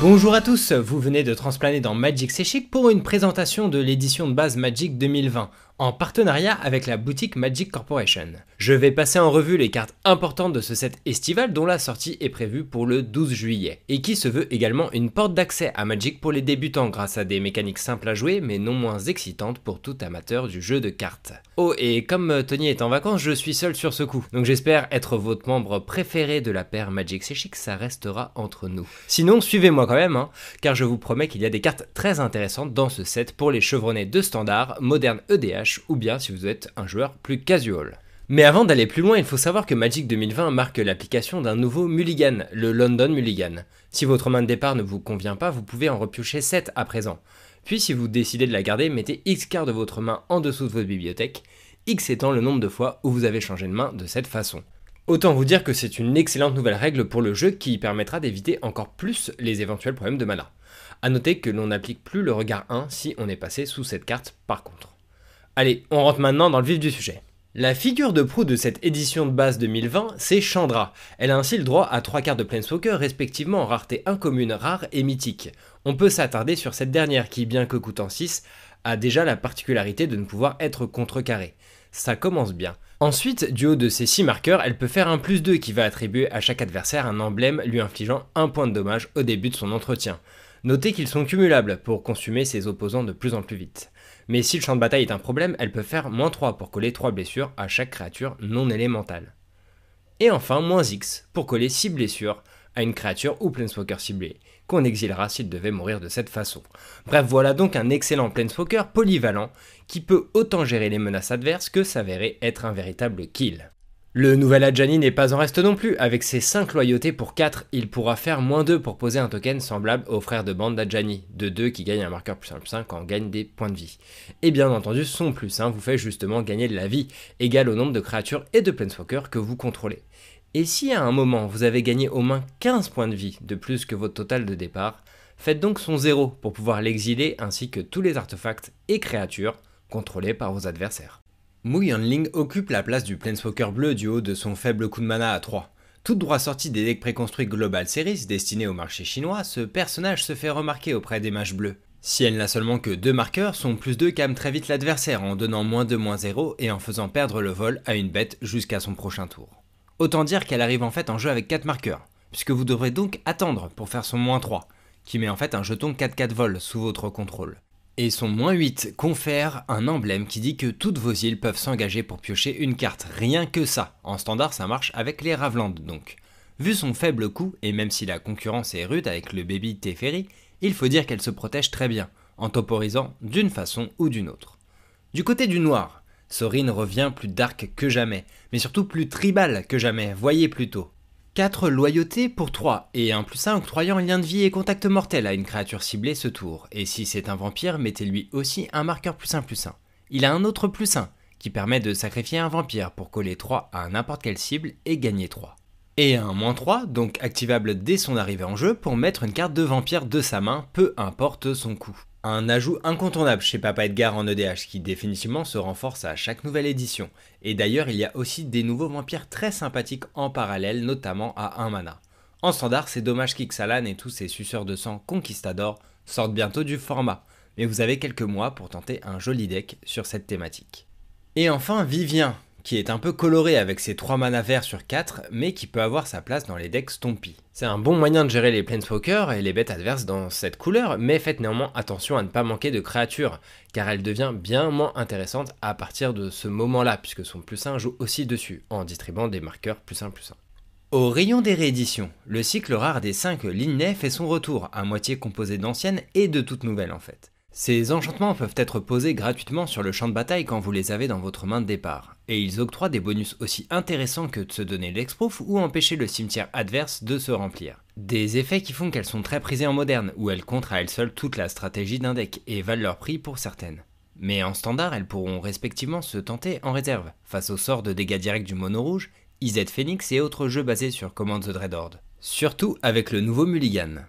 Bonjour à tous, vous venez de transplaner dans Magic C'est pour une présentation de l'édition de base Magic 2020 en partenariat avec la boutique Magic Corporation. Je vais passer en revue les cartes importantes de ce set estival dont la sortie est prévue pour le 12 juillet, et qui se veut également une porte d'accès à Magic pour les débutants grâce à des mécaniques simples à jouer mais non moins excitantes pour tout amateur du jeu de cartes. Oh et comme Tony est en vacances, je suis seul sur ce coup, donc j'espère être votre membre préféré de la paire Magic C'est Chic, ça restera entre nous. Sinon suivez-moi quand même, hein, car je vous promets qu'il y a des cartes très intéressantes dans ce set pour les chevronnés de standard, moderne EDH ou bien si vous êtes un joueur plus casual. Mais avant d'aller plus loin, il faut savoir que Magic 2020 marque l'application d'un nouveau mulligan, le London Mulligan. Si votre main de départ ne vous convient pas, vous pouvez en repiocher 7 à présent. Puis si vous décidez de la garder, mettez X quart de votre main en dessous de votre bibliothèque, X étant le nombre de fois où vous avez changé de main de cette façon. Autant vous dire que c'est une excellente nouvelle règle pour le jeu qui permettra d'éviter encore plus les éventuels problèmes de mana. A noter que l'on n'applique plus le regard 1 si on est passé sous cette carte par contre. Allez, on rentre maintenant dans le vif du sujet. La figure de proue de cette édition de base 2020, c'est Chandra. Elle a ainsi le droit à trois cartes de Planeswalker, respectivement en rareté incommune, rare et mythique. On peut s'attarder sur cette dernière qui, bien que coûtant 6, a déjà la particularité de ne pouvoir être contrecarrée. Ça commence bien. Ensuite, du haut de ces 6 marqueurs, elle peut faire un plus 2 qui va attribuer à chaque adversaire un emblème lui infligeant un point de dommage au début de son entretien. Notez qu'ils sont cumulables pour consumer ses opposants de plus en plus vite. Mais si le champ de bataille est un problème, elle peut faire moins 3 pour coller 3 blessures à chaque créature non élémentale. Et enfin, moins X pour coller 6 blessures à une créature ou Planeswalker ciblée, qu'on exilera s'il devait mourir de cette façon. Bref, voilà donc un excellent Planeswalker polyvalent qui peut autant gérer les menaces adverses que s'avérer être un véritable kill. Le nouvel Adjani n'est pas en reste non plus, avec ses 5 loyautés pour 4, il pourra faire moins 2 pour poser un token semblable au frère de bande d'Adjani, de 2 qui gagne un marqueur plus 1 plus 1 quand on gagne des points de vie. Et bien entendu, son plus 1 vous fait justement gagner de la vie, égal au nombre de créatures et de planeswalkers que vous contrôlez. Et si à un moment vous avez gagné au moins 15 points de vie de plus que votre total de départ, faites donc son 0 pour pouvoir l'exiler ainsi que tous les artefacts et créatures contrôlés par vos adversaires. Yanling occupe la place du Planeswalker bleu du haut de son faible coup de mana à 3. Tout droit sorti des decks préconstruits Global Series destinés au marché chinois, ce personnage se fait remarquer auprès des mages bleus. Si elle n'a seulement que deux marqueurs, son plus 2 calme très vite l'adversaire en donnant moins 2 moins 0 et en faisant perdre le vol à une bête jusqu'à son prochain tour. Autant dire qu'elle arrive en fait en jeu avec 4 marqueurs, puisque vous devrez donc attendre pour faire son moins 3, qui met en fait un jeton 4-4 vol sous votre contrôle. Et son moins 8 confère un emblème qui dit que toutes vos îles peuvent s'engager pour piocher une carte. Rien que ça. En standard, ça marche avec les Ravland donc. Vu son faible coût, et même si la concurrence est rude avec le baby Teferi, il faut dire qu'elle se protège très bien, en temporisant d'une façon ou d'une autre. Du côté du noir, Sorin revient plus dark que jamais, mais surtout plus tribal que jamais, voyez plutôt. 4 loyautés pour 3, et un plus 1 octroyant lien de vie et contact mortel à une créature ciblée ce tour, et si c'est un vampire, mettez-lui aussi un marqueur plus 1 plus 1. Il a un autre plus 1, qui permet de sacrifier un vampire pour coller 3 à n'importe quelle cible et gagner 3. Et un moins 3, donc activable dès son arrivée en jeu pour mettre une carte de vampire de sa main, peu importe son coût. Un ajout incontournable chez Papa Edgar en EDH qui définitivement se renforce à chaque nouvelle édition. Et d'ailleurs, il y a aussi des nouveaux vampires très sympathiques en parallèle, notamment à 1 mana. En standard, c'est dommage qu'Ixalan et tous ses suceurs de sang conquistadors sortent bientôt du format, mais vous avez quelques mois pour tenter un joli deck sur cette thématique. Et enfin, Vivien, qui est un peu coloré avec ses 3 mana verts sur 4, mais qui peut avoir sa place dans les decks Stompy. C'est un bon moyen de gérer les Planeswalkers et les bêtes adverses dans cette couleur, mais faites néanmoins attention à ne pas manquer de créatures, car elle devient bien moins intéressante à partir de ce moment-là, puisque son plus 1 joue aussi dessus, en distribuant des marqueurs plus 1 plus 1. Au rayon des rééditions, le cycle rare des 5 lignes fait son retour, à moitié composé d'anciennes et de toutes nouvelles en fait. Ces enchantements peuvent être posés gratuitement sur le champ de bataille quand vous les avez dans votre main de départ, et ils octroient des bonus aussi intéressants que de se donner l'exproof ou empêcher le cimetière adverse de se remplir. Des effets qui font qu'elles sont très prisées en moderne, où elles contrent à elles seules toute la stratégie d'un deck et valent leur prix pour certaines. Mais en standard, elles pourront respectivement se tenter en réserve, face au sort de dégâts directs du mono rouge, IZ Phoenix et autres jeux basés sur Command the Dreadhorde. Surtout avec le nouveau Mulligan.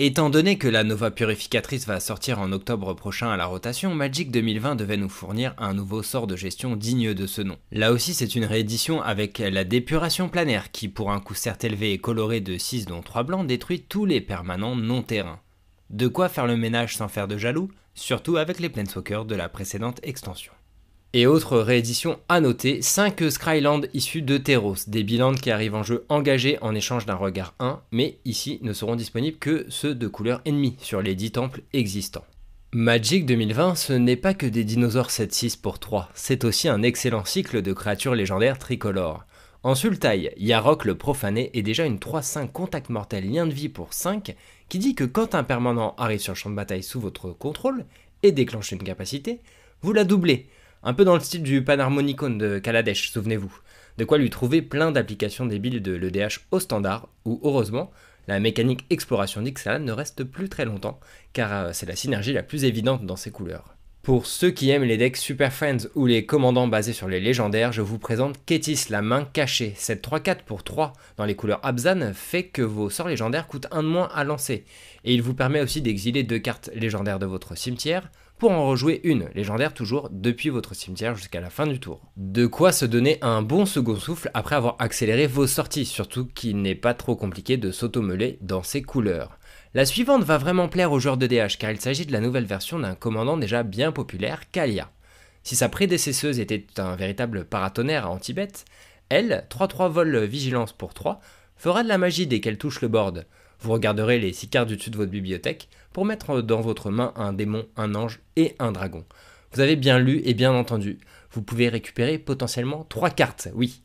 Étant donné que la Nova Purificatrice va sortir en octobre prochain à la rotation, Magic 2020 devait nous fournir un nouveau sort de gestion digne de ce nom. Là aussi c'est une réédition avec la dépuration planaire qui pour un coût certes élevé et coloré de 6 dont 3 blancs détruit tous les permanents non terrains. De quoi faire le ménage sans faire de jaloux, surtout avec les Planeswalkers de la précédente extension. Et autre réédition à noter, 5 Scryland issus de Teros, des bilans qui arrivent en jeu engagés en échange d'un regard 1, mais ici ne seront disponibles que ceux de couleur ennemie sur les 10 temples existants. Magic 2020, ce n'est pas que des dinosaures 7-6 pour 3, c'est aussi un excellent cycle de créatures légendaires tricolores. En Sultai, Yarok le profané est déjà une 3-5 contact mortel lien de vie pour 5 qui dit que quand un permanent arrive sur le champ de bataille sous votre contrôle et déclenche une capacité, vous la doublez un peu dans le style du Panharmonicon de Kaladesh, souvenez-vous. De quoi lui trouver plein d'applications débiles de l'EDH au standard, où heureusement, la mécanique exploration d'Ixalan ne reste plus très longtemps, car euh, c'est la synergie la plus évidente dans ses couleurs. Pour ceux qui aiment les decks Super Friends ou les commandants basés sur les légendaires, je vous présente Kétis, la main cachée. Cette 3-4 pour 3 dans les couleurs Abzan fait que vos sorts légendaires coûtent un de moins à lancer, et il vous permet aussi d'exiler deux cartes légendaires de votre cimetière, pour en rejouer une, légendaire toujours, depuis votre cimetière jusqu'à la fin du tour. De quoi se donner un bon second souffle après avoir accéléré vos sorties, surtout qu'il n'est pas trop compliqué de s'automeler dans ces couleurs. La suivante va vraiment plaire aux joueurs de DH car il s'agit de la nouvelle version d'un commandant déjà bien populaire, Kalia. Si sa prédécesseuse était un véritable paratonnerre à anti-bête, elle, 3-3 vol vigilance pour 3, fera de la magie dès qu'elle touche le board. Vous regarderez les 6 cartes du dessus de votre bibliothèque pour mettre dans votre main un démon, un ange et un dragon. Vous avez bien lu et bien entendu. Vous pouvez récupérer potentiellement 3 cartes, oui.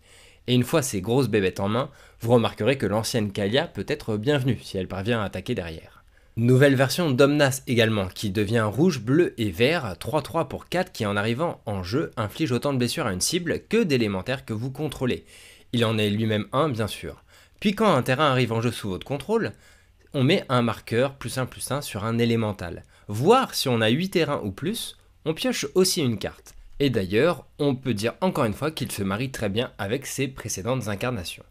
Et une fois ces grosses bébêtes en main, vous remarquerez que l'ancienne Kalia peut être bienvenue si elle parvient à attaquer derrière. Nouvelle version d'Omnas également, qui devient rouge, bleu et vert, 3-3 pour 4 qui en arrivant en jeu inflige autant de blessures à une cible que d'élémentaires que vous contrôlez. Il en est lui-même un bien sûr. Puis quand un terrain arrive en jeu sous votre contrôle, on met un marqueur plus 1 plus 1 sur un élémental. Voir si on a 8 terrains ou plus, on pioche aussi une carte. Et d'ailleurs, on peut dire encore une fois qu'il se marie très bien avec ses précédentes incarnations.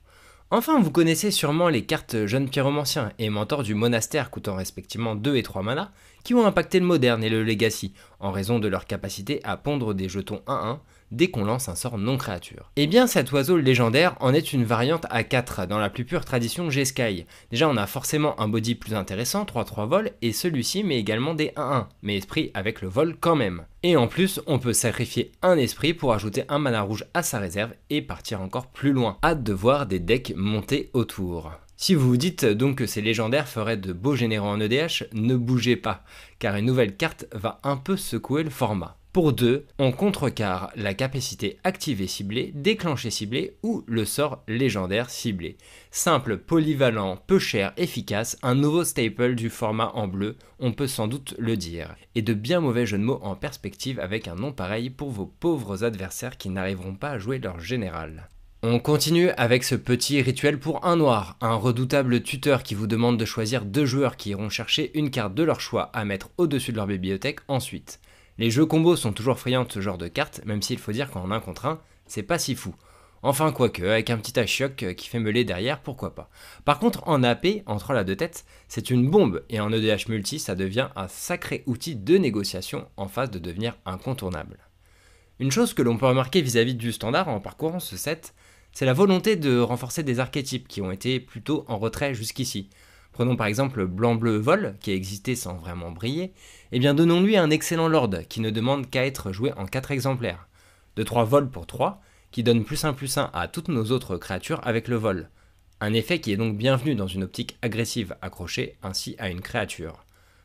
Enfin, vous connaissez sûrement les cartes Jeune Pyromancien et Mentor du Monastère coûtant respectivement 2 et 3 mana, qui ont impacté le moderne et le legacy, en raison de leur capacité à pondre des jetons 1-1 dès qu'on lance un sort non créature. Et eh bien cet oiseau légendaire en est une variante à 4 dans la plus pure tradition G-Sky. Déjà on a forcément un body plus intéressant, 3-3 vol, et celui-ci met également des 1-1, mais esprit avec le vol quand même. Et en plus, on peut sacrifier un esprit pour ajouter un mana rouge à sa réserve et partir encore plus loin. Hâte de voir des decks monter autour. Si vous vous dites donc que ces légendaires feraient de beaux généraux en EDH, ne bougez pas, car une nouvelle carte va un peu secouer le format. Pour deux, on contrecarre la capacité activée ciblée, déclenchée ciblée ou le sort légendaire ciblé. Simple, polyvalent, peu cher, efficace, un nouveau staple du format en bleu, on peut sans doute le dire. Et de bien mauvais jeux de mots en perspective avec un nom pareil pour vos pauvres adversaires qui n'arriveront pas à jouer leur général. On continue avec ce petit rituel pour un noir, un redoutable tuteur qui vous demande de choisir deux joueurs qui iront chercher une carte de leur choix à mettre au-dessus de leur bibliothèque ensuite. Les jeux combos sont toujours friands de ce genre de cartes, même s'il faut dire qu'en un contre un, c'est pas si fou. Enfin, quoique, avec un petit Ashiok qui fait meuler derrière, pourquoi pas. Par contre, en AP, entre la deux têtes, c'est une bombe, et en EDH multi, ça devient un sacré outil de négociation en phase de devenir incontournable. Une chose que l'on peut remarquer vis-à-vis du standard en parcourant ce set, c'est la volonté de renforcer des archétypes qui ont été plutôt en retrait jusqu'ici. Prenons par exemple Blanc-Bleu-Vol, qui a existé sans vraiment briller, eh bien donnons-lui un excellent Lord, qui ne demande qu'à être joué en 4 exemplaires. De 3 vols pour 3, qui donne plus 1 plus 1 à toutes nos autres créatures avec le vol. Un effet qui est donc bienvenu dans une optique agressive accrochée ainsi à une créature,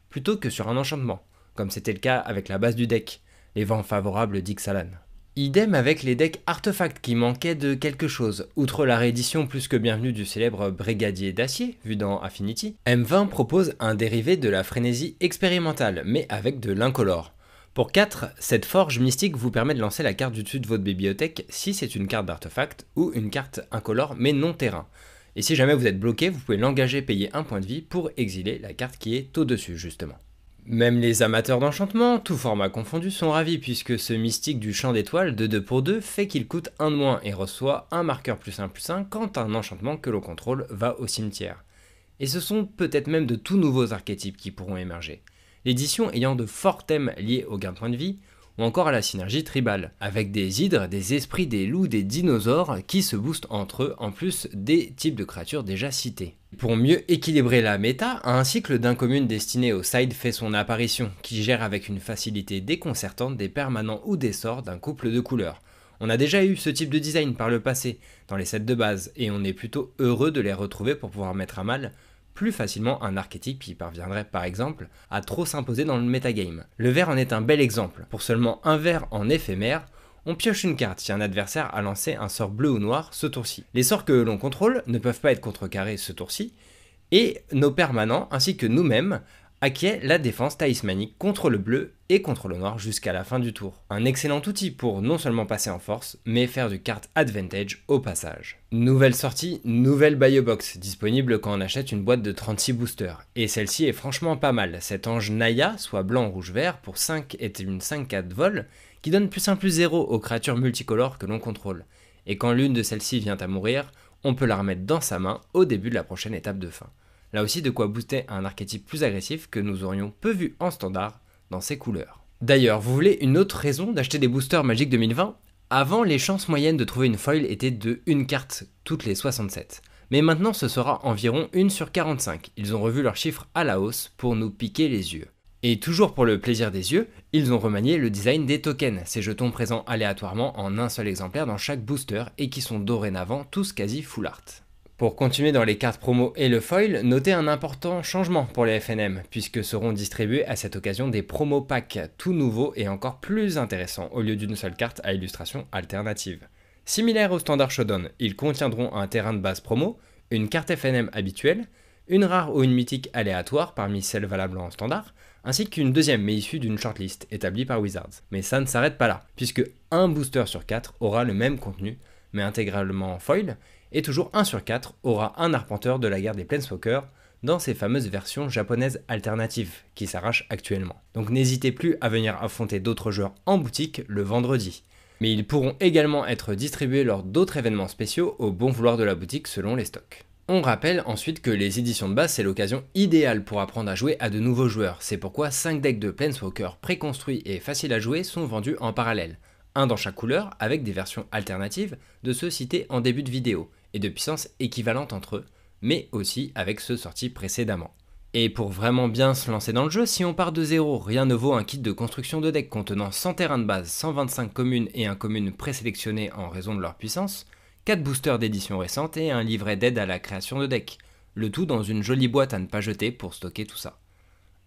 plutôt que sur un enchantement, comme c'était le cas avec la base du deck, les vents favorables d'Ixalan. Idem avec les decks artefacts qui manquaient de quelque chose. Outre la réédition plus que bienvenue du célèbre Brigadier d'acier, vu dans Affinity, M20 propose un dérivé de la frénésie expérimentale, mais avec de l'incolore. Pour 4, cette forge mystique vous permet de lancer la carte du dessus de votre bibliothèque si c'est une carte d'artefact ou une carte incolore mais non terrain. Et si jamais vous êtes bloqué, vous pouvez l'engager payer un point de vie pour exiler la carte qui est au-dessus justement. Même les amateurs d'enchantement, tout format confondu, sont ravis puisque ce mystique du champ d'étoiles de 2 pour 2 fait qu'il coûte 1 de moins et reçoit un marqueur plus 1 plus 1 quand un enchantement que l'on contrôle va au cimetière. Et ce sont peut-être même de tout nouveaux archétypes qui pourront émerger. L'édition ayant de forts thèmes liés au gain de point de vie, ou encore à la synergie tribale, avec des hydres, des esprits, des loups, des dinosaures qui se boostent entre eux, en plus des types de créatures déjà cités. Pour mieux équilibrer la méta, un cycle d'incommunes destiné au side fait son apparition, qui gère avec une facilité déconcertante des permanents ou des sorts d'un couple de couleurs. On a déjà eu ce type de design par le passé, dans les sets de base, et on est plutôt heureux de les retrouver pour pouvoir mettre à mal plus facilement un archétype qui parviendrait par exemple à trop s'imposer dans le metagame. Le vert en est un bel exemple. Pour seulement un vert en éphémère, on pioche une carte si un adversaire a lancé un sort bleu ou noir ce tour-ci. Les sorts que l'on contrôle ne peuvent pas être contrecarrés ce tour-ci, et nos permanents ainsi que nous-mêmes acquiert la défense talismanique contre le bleu et contre le noir jusqu'à la fin du tour. Un excellent outil pour non seulement passer en force, mais faire du card advantage au passage. Nouvelle sortie, nouvelle Biobox, disponible quand on achète une boîte de 36 boosters. Et celle-ci est franchement pas mal. Cet ange Naya, soit blanc, rouge, vert, pour 5 est une 5-4 vol, qui donne plus 1 plus 0 aux créatures multicolores que l'on contrôle. Et quand l'une de celles-ci vient à mourir, on peut la remettre dans sa main au début de la prochaine étape de fin. Là aussi de quoi booster un archétype plus agressif que nous aurions peu vu en standard dans ses couleurs. D'ailleurs, vous voulez une autre raison d'acheter des boosters Magic 2020 Avant, les chances moyennes de trouver une foil étaient de une carte toutes les 67. Mais maintenant, ce sera environ 1 sur 45. Ils ont revu leurs chiffres à la hausse pour nous piquer les yeux. Et toujours pour le plaisir des yeux, ils ont remanié le design des tokens, ces jetons présents aléatoirement en un seul exemplaire dans chaque booster et qui sont dorénavant tous quasi full art. Pour continuer dans les cartes promo et le foil, notez un important changement pour les FNM, puisque seront distribués à cette occasion des promo packs tout nouveaux et encore plus intéressants au lieu d'une seule carte à illustration alternative. Similaire au standard Shodown, ils contiendront un terrain de base promo, une carte FNM habituelle, une rare ou une mythique aléatoire parmi celles valables en standard, ainsi qu'une deuxième mais issue d'une shortlist établie par Wizards. Mais ça ne s'arrête pas là, puisque un booster sur 4 aura le même contenu, mais intégralement en foil, et toujours 1 sur 4 aura un arpenteur de la guerre des Planeswalkers dans ces fameuses versions japonaises alternatives qui s'arrachent actuellement. Donc n'hésitez plus à venir affronter d'autres joueurs en boutique le vendredi. Mais ils pourront également être distribués lors d'autres événements spéciaux au bon vouloir de la boutique selon les stocks. On rappelle ensuite que les éditions de base c'est l'occasion idéale pour apprendre à jouer à de nouveaux joueurs, c'est pourquoi 5 decks de Planeswalker préconstruits et faciles à jouer sont vendus en parallèle, un dans chaque couleur avec des versions alternatives de ceux cités en début de vidéo, et de puissance équivalente entre eux, mais aussi avec ceux sortis précédemment. Et pour vraiment bien se lancer dans le jeu, si on part de zéro, rien ne vaut un kit de construction de deck contenant 100 terrains de base, 125 communes et un commune présélectionné en raison de leur puissance, 4 boosters d'édition récente et un livret d'aide à la création de deck, le tout dans une jolie boîte à ne pas jeter pour stocker tout ça.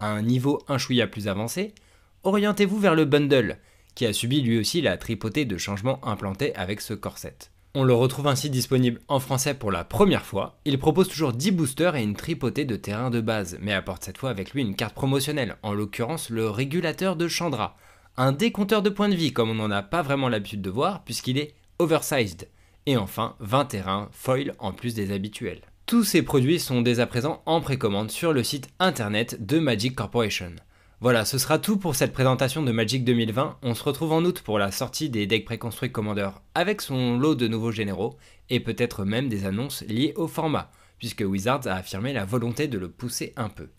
À un niveau un chouïa plus avancé, orientez-vous vers le bundle, qui a subi lui aussi la tripotée de changements implantés avec ce corset. On le retrouve ainsi disponible en français pour la première fois. Il propose toujours 10 boosters et une tripotée de terrain de base, mais apporte cette fois avec lui une carte promotionnelle, en l'occurrence le régulateur de Chandra. Un décompteur de points de vie comme on n'en a pas vraiment l'habitude de voir puisqu'il est oversized. Et enfin 20 terrains foil en plus des habituels. Tous ces produits sont dès à présent en précommande sur le site internet de Magic Corporation. Voilà, ce sera tout pour cette présentation de Magic 2020. On se retrouve en août pour la sortie des decks préconstruits Commander avec son lot de nouveaux généraux et peut-être même des annonces liées au format, puisque Wizards a affirmé la volonté de le pousser un peu.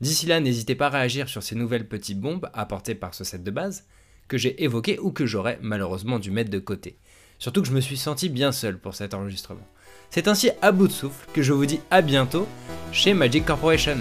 D'ici là, n'hésitez pas à réagir sur ces nouvelles petites bombes apportées par ce set de base que j'ai évoqué ou que j'aurais malheureusement dû mettre de côté. Surtout que je me suis senti bien seul pour cet enregistrement. C'est ainsi à bout de souffle que je vous dis à bientôt chez Magic Corporation.